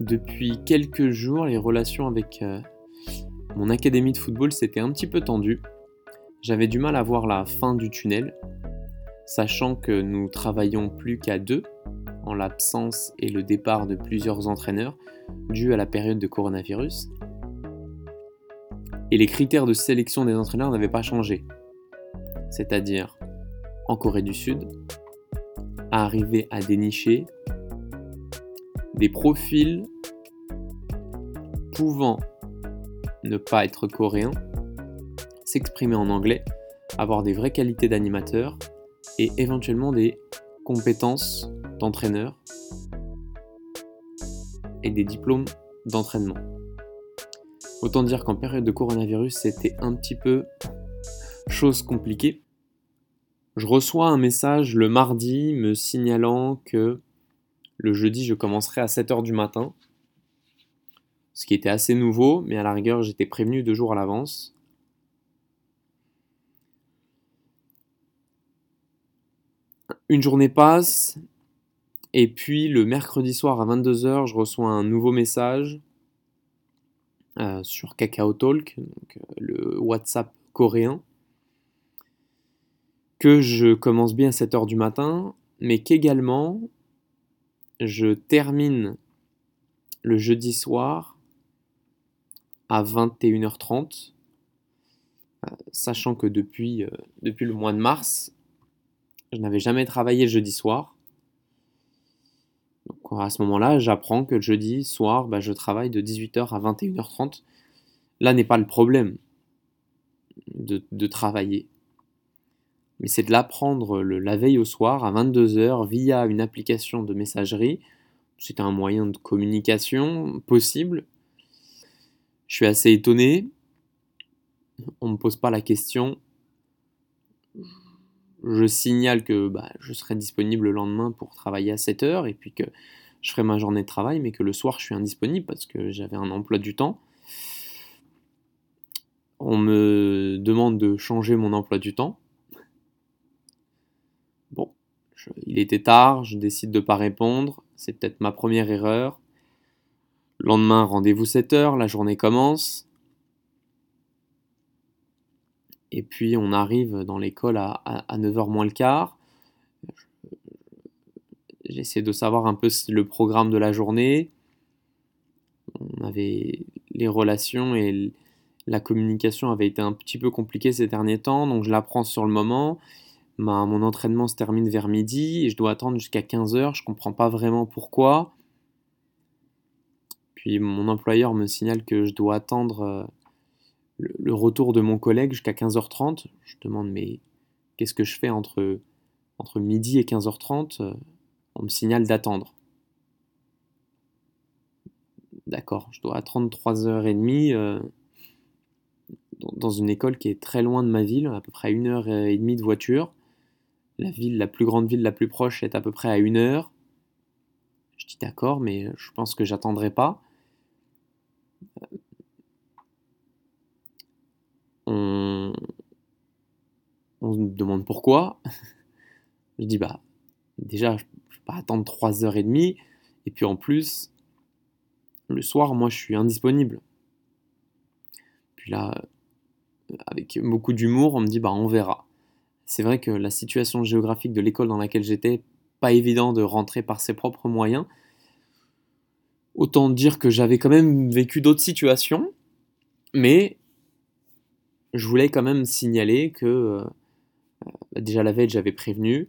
Depuis quelques jours, les relations avec euh, mon académie de football s'étaient un petit peu tendues. J'avais du mal à voir la fin du tunnel, sachant que nous travaillions plus qu'à deux, en l'absence et le départ de plusieurs entraîneurs, dû à la période de coronavirus. Et les critères de sélection des entraîneurs n'avaient pas changé. C'est-à-dire, en Corée du Sud, arriver à dénicher des profils pouvant ne pas être coréens, s'exprimer en anglais, avoir des vraies qualités d'animateur et éventuellement des compétences d'entraîneur et des diplômes d'entraînement. Autant dire qu'en période de coronavirus, c'était un petit peu chose compliquée. Je reçois un message le mardi me signalant que le jeudi, je commencerai à 7h du matin. Ce qui était assez nouveau, mais à la rigueur, j'étais prévenu deux jours à l'avance. Une journée passe, et puis le mercredi soir à 22h, je reçois un nouveau message euh, sur Kakao Talk, euh, le WhatsApp coréen, que je commence bien à 7h du matin, mais qu'également je termine le jeudi soir à 21h30, euh, sachant que depuis, euh, depuis le mois de mars, je n'avais jamais travaillé le jeudi soir. Donc à ce moment-là, j'apprends que le jeudi soir, bah, je travaille de 18h à 21h30. Là n'est pas le problème de travailler. Mais c'est de l'apprendre la veille au soir à 22h via une application de messagerie. C'est un moyen de communication possible. Je suis assez étonné. On ne me pose pas la question. Je signale que bah, je serai disponible le lendemain pour travailler à 7h et puis que je ferai ma journée de travail, mais que le soir je suis indisponible parce que j'avais un emploi du temps. On me demande de changer mon emploi du temps il était tard, je décide de ne pas répondre, c'est peut-être ma première erreur. lendemain, rendez-vous 7 heures, la journée commence. Et puis on arrive dans l'école à, 9h moins le quart. J'essaie de savoir un peu le programme de la journée. On avait les relations et la communication avait été un petit peu compliquée ces derniers temps, donc je l'apprends sur le moment mon entraînement se termine vers midi et je dois attendre jusqu'à 15h. Je comprends pas vraiment pourquoi. Puis mon employeur me signale que je dois attendre euh, le retour de mon collègue jusqu'à 15h30. Je demande mais qu'est-ce que je fais entre, entre midi et 15h30 On me signale d'attendre. D'accord, je dois attendre 3h30 euh, dans une école qui est très loin de ma ville, à peu près une heure et demie de voiture. La ville, la plus grande ville la plus proche est à peu près à une heure. Je dis d'accord, mais je pense que j'attendrai pas. On... On me demande pourquoi. je dis bah déjà je ne vais pas attendre 3h30 et puis en plus le soir moi je suis indisponible. Puis là avec beaucoup d'humour on me dit bah on verra c'est vrai que la situation géographique de l'école dans laquelle j'étais, pas évident de rentrer par ses propres moyens. Autant dire que j'avais quand même vécu d'autres situations, mais je voulais quand même signaler que euh, bah, déjà la veille j'avais prévenu,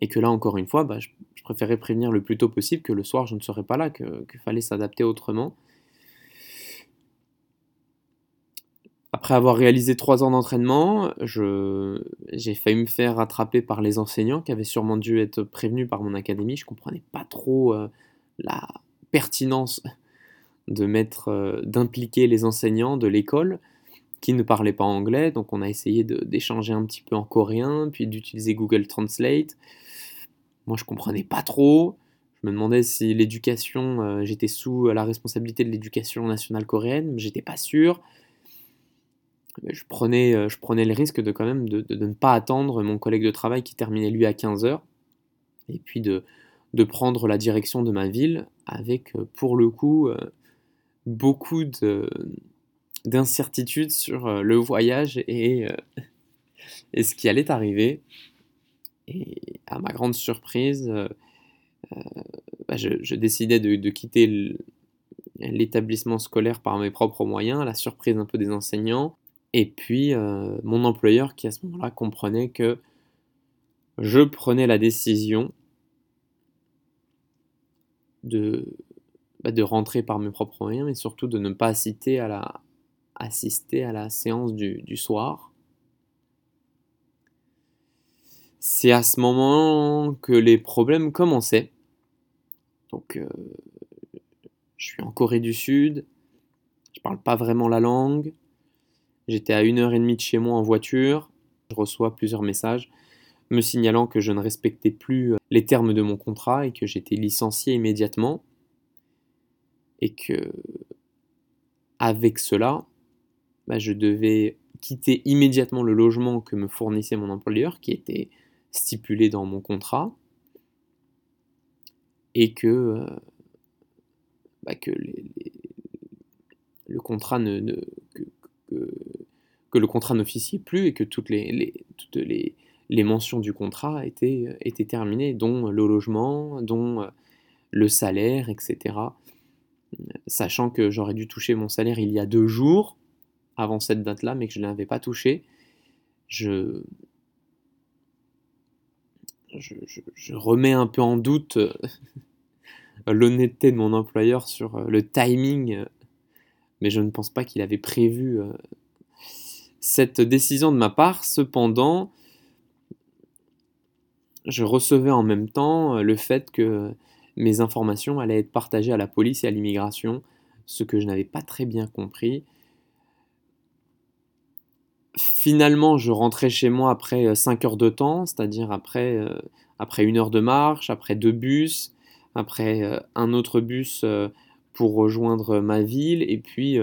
et que là encore une fois, bah, je, préférais prévenir le plus tôt possible que le soir je ne serais pas là, qu'il fallait s'adapter autrement. Après avoir réalisé trois ans d'entraînement, j'ai failli me faire rattraper par les enseignants qui avaient sûrement dû être prévenus par mon académie. Je comprenais pas trop euh, la pertinence euh, d'impliquer les enseignants de l'école qui ne parlaient pas anglais. Donc on a essayé d'échanger un petit peu en coréen, puis d'utiliser Google Translate. Moi je comprenais pas trop. Je me demandais si l'éducation, euh, j'étais sous la responsabilité de l'éducation nationale coréenne, mais j'étais pas sûr je prenais, euh, je prenais le risque de quand même de, ne pas attendre mon collègue de travail qui terminait lui à 15h, et puis de, de prendre la direction de ma ville avec, pour le coup, beaucoup d'incertitudes sur le voyage et, et, ce qui allait arriver. Et à ma grande surprise, bah, je, décidais de, quitter l'établissement scolaire par mes propres moyens, la surprise un peu des enseignants, et puis mon employeur qui à ce moment-là comprenait que je prenais la décision de, bah, de rentrer par mes propres moyens, mais surtout de ne pas assister à la, assister à la séance du, soir. C'est à ce moment que les problèmes commençaient. Donc, euh, je suis en Corée du Sud, je parle pas vraiment la langue, j'étais à une heure et demie de chez moi en voiture, je reçois plusieurs messages me signalant que je ne respectais plus euh, les termes de mon contrat et que j'étais licencié immédiatement. Et que, avec cela, bah, je devais quitter immédiatement le logement que me fournissait mon employeur, qui était stipulé dans mon contrat, et que, euh, bah, le contrat ne, que, le contrat n'officiait plus et que toutes les, mentions du contrat étaient, étaient terminées, dont le logement, dont euh, le salaire, etc. Sachant que j'aurais dû toucher mon salaire il y a deux jours, avant cette date-là, mais que je ne l'avais pas touché, je, remets un peu en doute euh, l'honnêteté de mon employeur sur euh, le timing, mais je ne pense pas qu'il avait prévu cette décision de ma part. Cependant, je recevais en même temps euh, le fait que mes informations allaient être partagées à la police et à l'immigration, ce que je n'avais pas très bien compris. Finalement, je rentrais chez moi après 5 euh, heures de temps, c'est-à-dire euh, après une heure de marche, après deux bus, après un autre bus pour rejoindre ma ville, et puis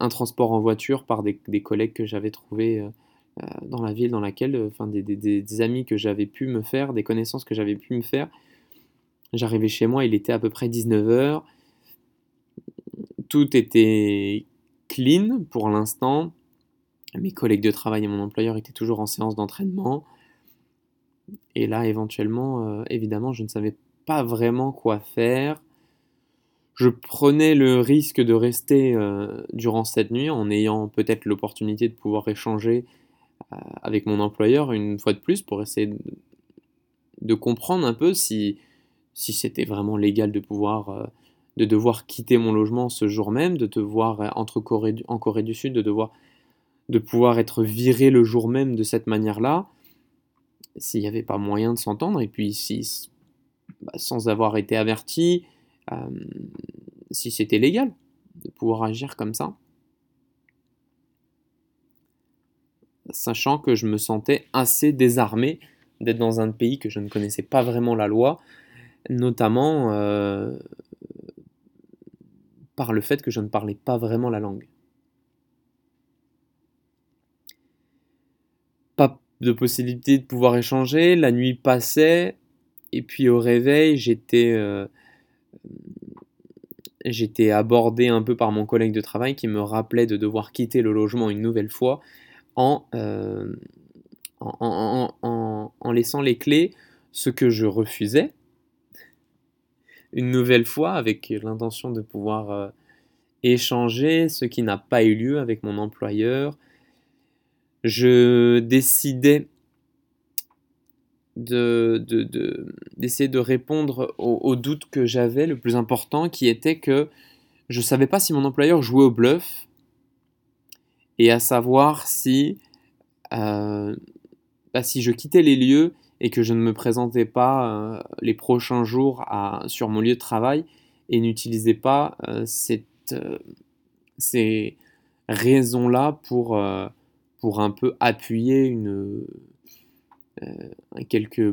un transport en voiture par des, collègues que j'avais trouvés euh, dans la ville dans laquelle, euh, enfin des, amis que j'avais pu me faire, des connaissances que j'avais pu me faire. J'arrivais chez moi, il était à peu près 19h. Tout était clean pour l'instant. Mes collègues de travail et mon employeur étaient toujours en séance d'entraînement. Et là, éventuellement, euh, évidemment, je ne savais pas vraiment quoi faire. Je prenais le risque de rester durant cette nuit en ayant peut-être l'opportunité de pouvoir échanger euh, avec mon employeur une fois de plus pour essayer de, comprendre un peu si, si c'était vraiment légal de pouvoir euh, de devoir quitter mon logement ce jour même, de devoir euh, entre Corée, en Corée du Sud, de devoir de pouvoir être viré le jour même de cette manière-là, s'il n'y avait pas moyen de s'entendre, et puis si, bah, sans avoir été averti, si c'était légal de pouvoir agir comme ça. sachant que je me sentais assez désarmé d'être dans un pays que je ne connaissais pas vraiment la loi, notamment euh, par le fait que je ne parlais pas vraiment la langue. Pas de possibilité de pouvoir échanger, la nuit passait, et puis au réveil, j'étais... Euh, j'étais abordé un peu par mon collègue de travail qui me rappelait de devoir quitter le logement une nouvelle fois euh, en, en, laissant les clés, ce que je refusais, une nouvelle fois avec l'intention de pouvoir euh, échanger, ce qui n'a pas eu lieu avec mon employeur. Je décidais de, d'essayer de, répondre aux, doutes que j'avais, le plus important, qui était que je ne savais pas si mon employeur jouait au bluff et à savoir si, euh, bah, si je quittais les lieux et que je ne me présentais pas euh, les prochains jours sur mon lieu de travail et n'utilisais pas euh, cette, ces raisons-là pour, pour un peu appuyer une, quelques,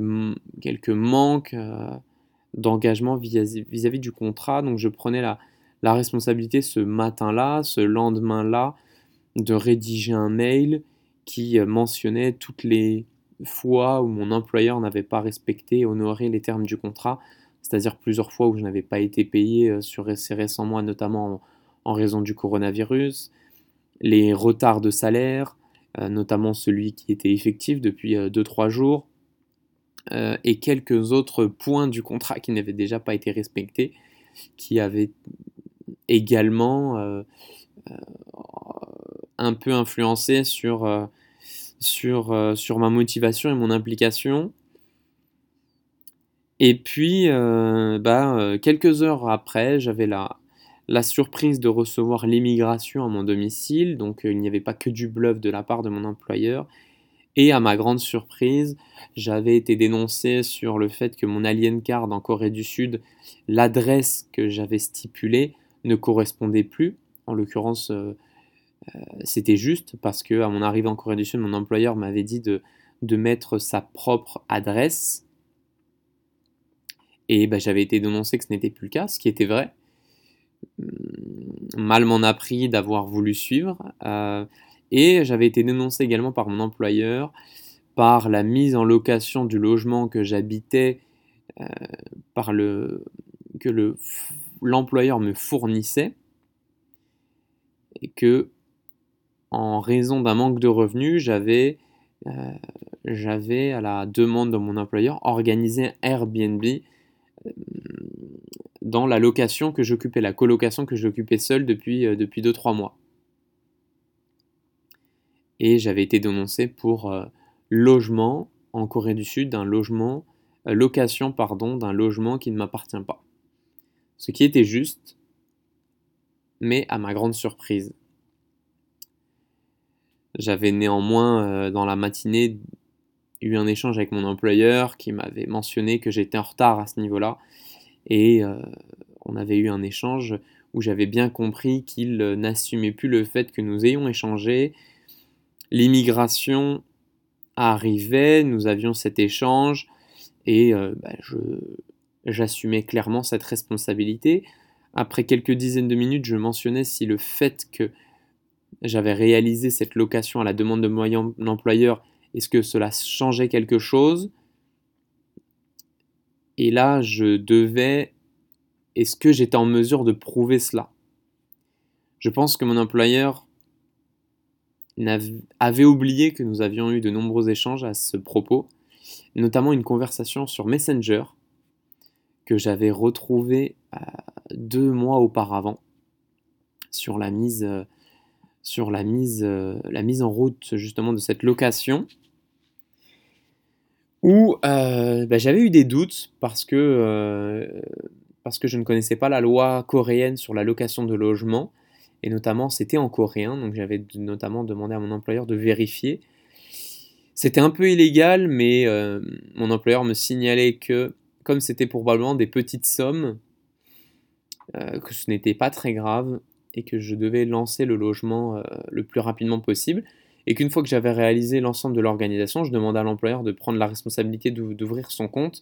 quelques manques d'engagement vis-à-vis du contrat. Donc je prenais la, la responsabilité ce matin-là, ce lendemain-là, de rédiger un mail qui euh, mentionnait toutes les fois où mon employeur n'avait pas respecté et honoré les termes du contrat, c'est-à-dire plusieurs fois où je n'avais pas été payé euh, sur ces récents mois, notamment en, raison du coronavirus, les retards de salaire, euh, notamment celui qui était effectif depuis 2-3 jours, et quelques autres points du contrat qui n'avaient déjà pas été respectés, qui avaient également un peu influencé sur euh, ma motivation et mon implication. Et puis, euh, bah, euh, quelques heures après, j'avais la, la surprise de recevoir l'immigration à mon domicile. Donc, il n'y avait pas que du bluff de la part de mon employeur. Et à ma grande surprise, j'avais été dénoncé sur le fait que mon alien card en Corée du Sud, l'adresse que j'avais stipulée ne correspondait plus. En l'occurrence, euh, c'était juste parce que à mon arrivée en Corée du Sud, mon employeur m'avait dit de, mettre sa propre adresse. Et bah, j'avais été dénoncé que ce n'était plus le cas, ce qui était vrai. Hum, mal m'en a pris d'avoir voulu suivre. Euh, et j'avais été dénoncé également par mon employeur par la mise en location du logement que j'habitais, euh, par le que l'employeur me fournissait, et que en raison d'un manque de revenus, j'avais, euh, j'avais, à la demande de mon employeur, organisé Airbnb euh, dans la location que j'occupais, la colocation que j'occupais seul depuis 2-3 euh, mois. Et j'avais été dénoncé pour logement en Corée du Sud, logement, location pardon, d'un logement qui ne m'appartient pas. Ce qui était juste, mais à ma grande surprise, j'avais néanmoins, euh, dans la matinée, eu un échange avec mon employeur qui m'avait mentionné que j'étais en retard à ce niveau-là. Et euh, on avait eu un échange où j'avais bien compris qu'il euh, n'assumait plus le fait que nous ayons échangé. L'immigration arrivait, nous avions cet échange et bah, j'assumais clairement cette responsabilité. Après quelques dizaines de minutes, je mentionnais si le fait que j'avais réalisé cette location à la demande de mon employeur, est-ce que cela changeait quelque chose? Et là, je devais, est-ce que j'étais en mesure de prouver cela? Je pense que mon employeur avait oublié que nous avions eu de nombreux échanges à ce propos, notamment une conversation sur Messenger que j'avais retrouvée euh, deux mois auparavant sur la mise euh, sur la mise, euh, la mise en route justement de cette location où euh, bah, j'avais eu des doutes parce que, euh, parce que je ne connaissais pas la loi coréenne sur la location de logement et notamment c'était en coréen donc j'avais notamment demandé à mon employeur de vérifier. C'était un peu illégal mais mon employeur me signalait que comme c'était probablement des petites sommes, que ce n'était pas très grave et que je devais lancer le logement euh, le plus rapidement possible. Et qu'une fois que j'avais réalisé l'ensemble de l'organisation, je demandais à l'employeur de prendre la responsabilité d'ouvrir son compte,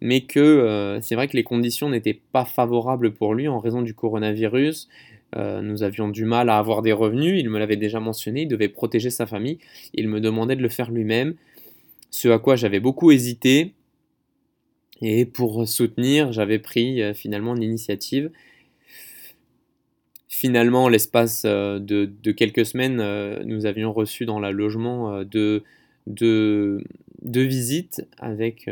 mais que euh, c'est vrai que les conditions n'étaient pas favorables pour lui en raison du coronavirus. Euh, nous avions du mal à avoir des revenus, il me l'avait déjà mentionné, il devait protéger sa famille, il me demandait de le faire lui-même, ce à quoi j'avais beaucoup hésité, et pour soutenir, j'avais pris finalement l'initiative Finalement, l'espace euh, de, quelques semaines, euh, nous avions reçu dans le logement euh, deux, visites avec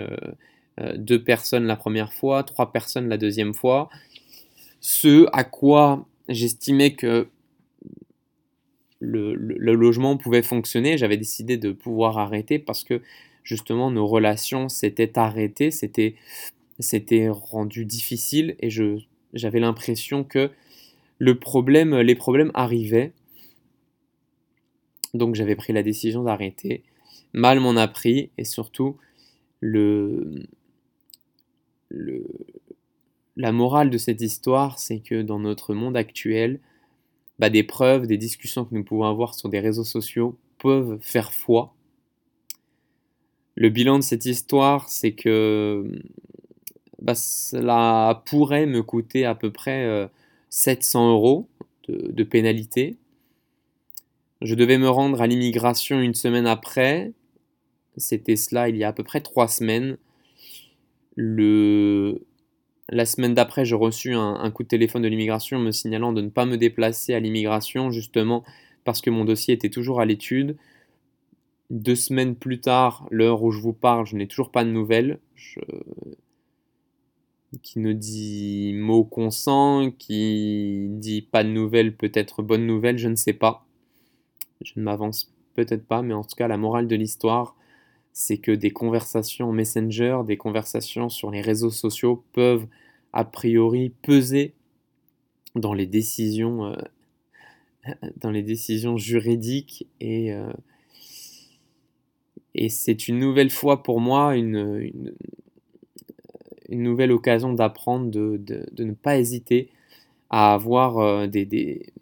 deux personnes la première fois, trois personnes la deuxième fois. Ce à quoi j'estimais que le, logement pouvait fonctionner, j'avais décidé de pouvoir arrêter parce que justement nos relations s'étaient arrêtées, c'était rendu difficile et j'avais l'impression que le problème, les problèmes arrivaient. Donc j'avais pris la décision d'arrêter. Mal m'en a pris et surtout le, le, la morale de cette histoire, c'est que dans notre monde actuel, bah, des preuves, des discussions que nous pouvons avoir sur des réseaux sociaux peuvent faire foi. Le bilan de cette histoire, c'est que bah, cela pourrait me coûter à peu près euh, 700 euros de, pénalité. Je devais me rendre à l'immigration une semaine après. C'était cela il y a à peu près trois semaines. La semaine d'après, j'ai reçu un, coup de téléphone de l'immigration me signalant de ne pas me déplacer à l'immigration, justement parce que mon dossier était toujours à l'étude. Deux semaines plus tard, l'heure où je vous parle, je n'ai toujours pas de nouvelles. Qui ne dit mot consent, qui dit pas de nouvelles, peut-être bonne nouvelle, je ne sais pas. Je ne m'avance peut-être pas, mais en tout cas, la morale de l'histoire, c'est que des conversations Messenger, des conversations sur les réseaux sociaux peuvent a priori peser dans les décisions, euh, dans les décisions juridiques et, euh, et c'est une nouvelle fois pour moi une, une, nouvelle occasion d'apprendre de, ne pas hésiter à avoir euh, des,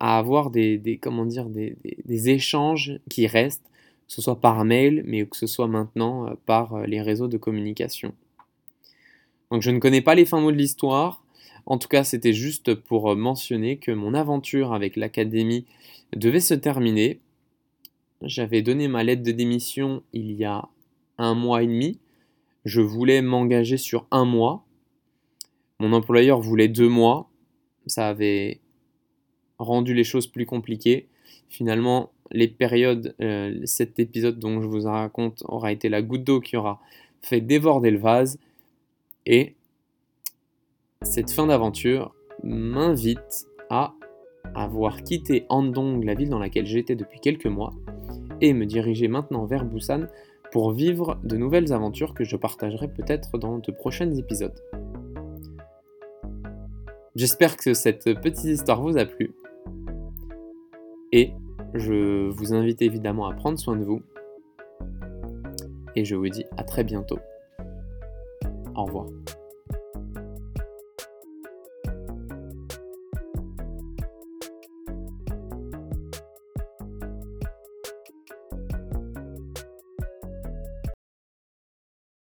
à avoir des, des comment dire des, des, échanges qui restent que ce soit par mail, mais que ce soit maintenant euh, par euh, les réseaux de communication. Donc je ne connais pas les fins mots de l'histoire. En tout cas, c'était juste pour mentionner que mon aventure avec l'académie devait se terminer. J'avais donné ma lettre de démission il y a un mois et demi. Je voulais m'engager sur un mois. Mon employeur voulait deux mois. Ça avait rendu les choses plus compliquées. Finalement, les périodes, euh, cet épisode dont je vous raconte aura été la goutte d'eau qui aura fait déborder le vase. Et cette fin d'aventure m'invite à avoir quitté Andong, la ville dans laquelle j'étais depuis quelques mois, et me diriger maintenant vers Busan pour vivre de nouvelles aventures que je partagerai peut-être dans de prochains épisodes. J'espère que cette petite histoire vous a plu. Et je vous invite évidemment à prendre soin de vous. Et je vous dis à très bientôt. Au revoir.